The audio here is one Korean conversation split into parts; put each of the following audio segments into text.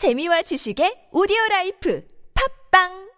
재미와 지식의 오디오 라이프. 팝빵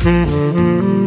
Mm-hmm.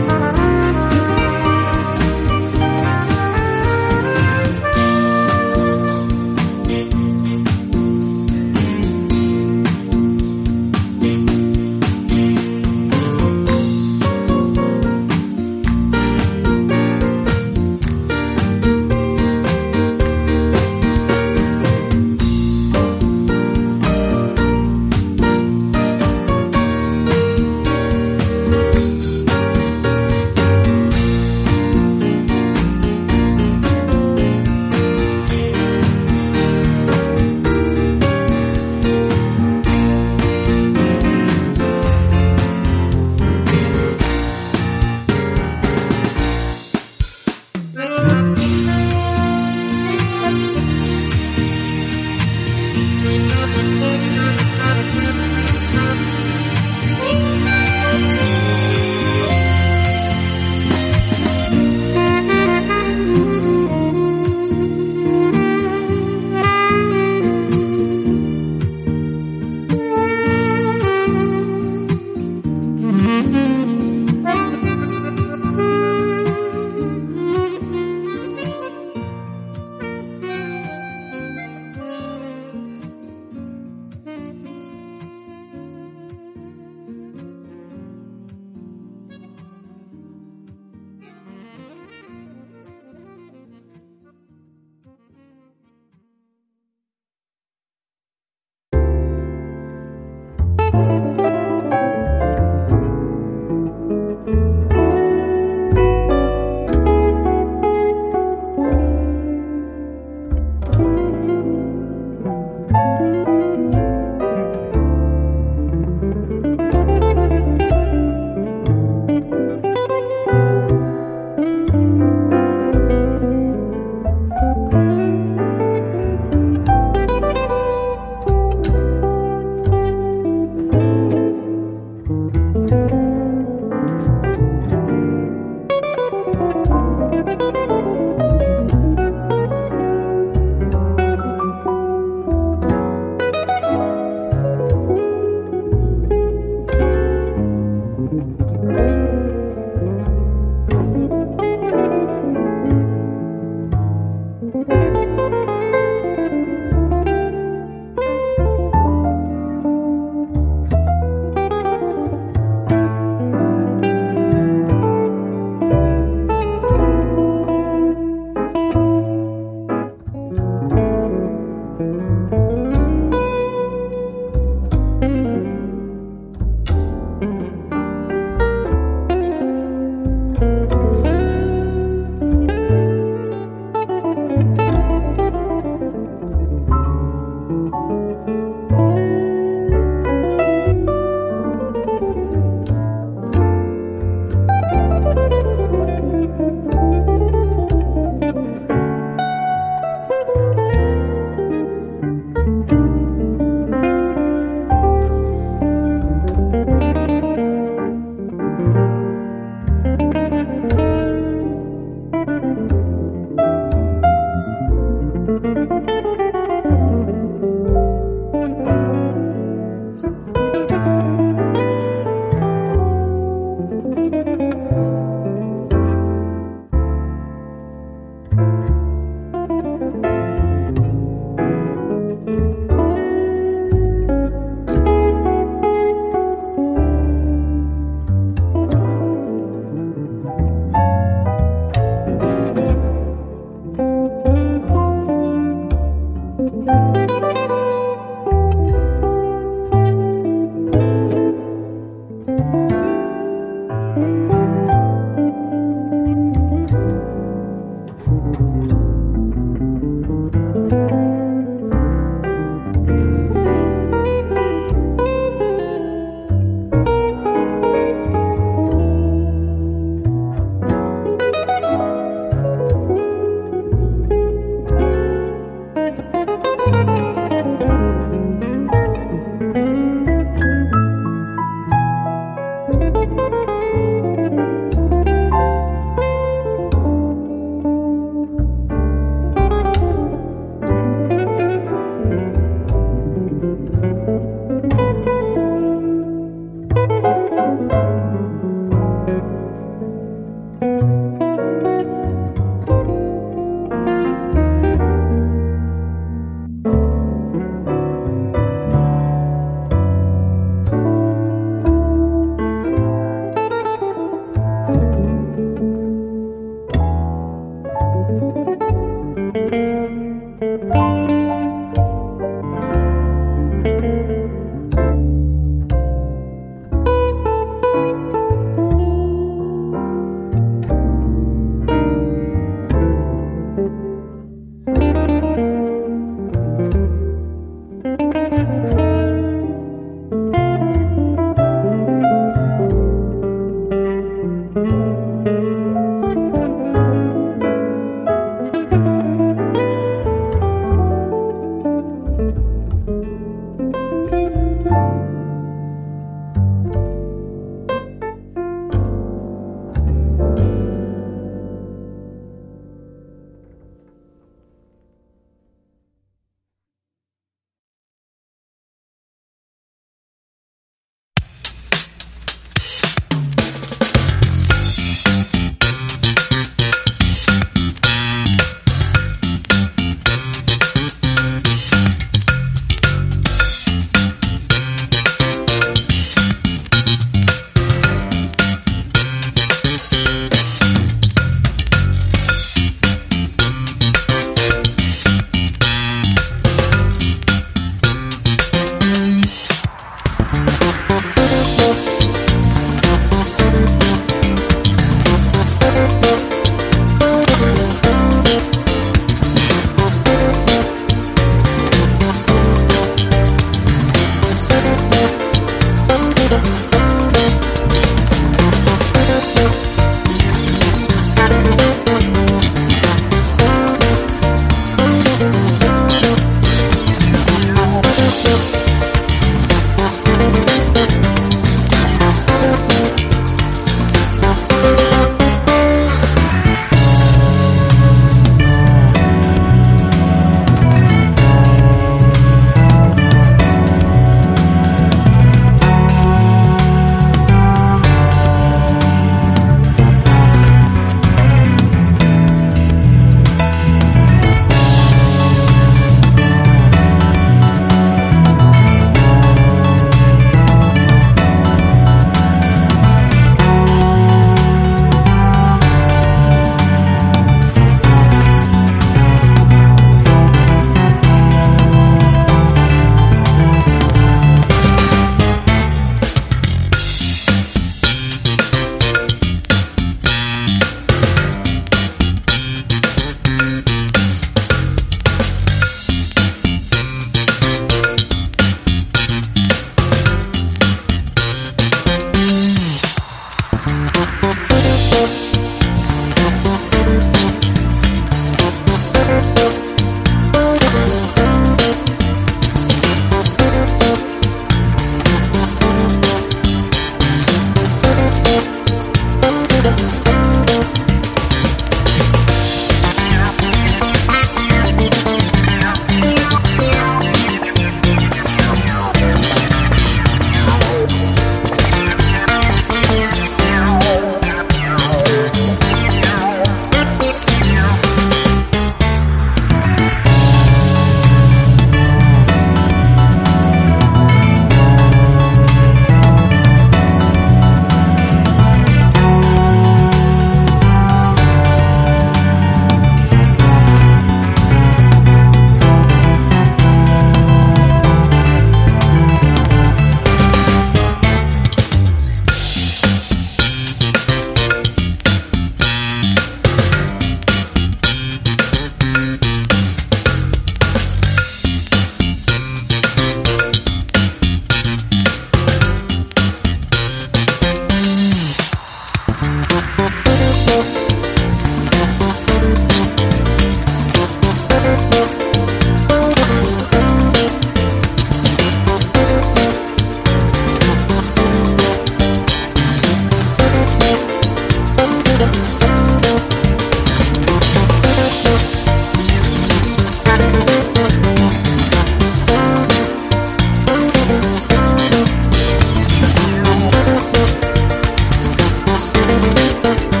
Thank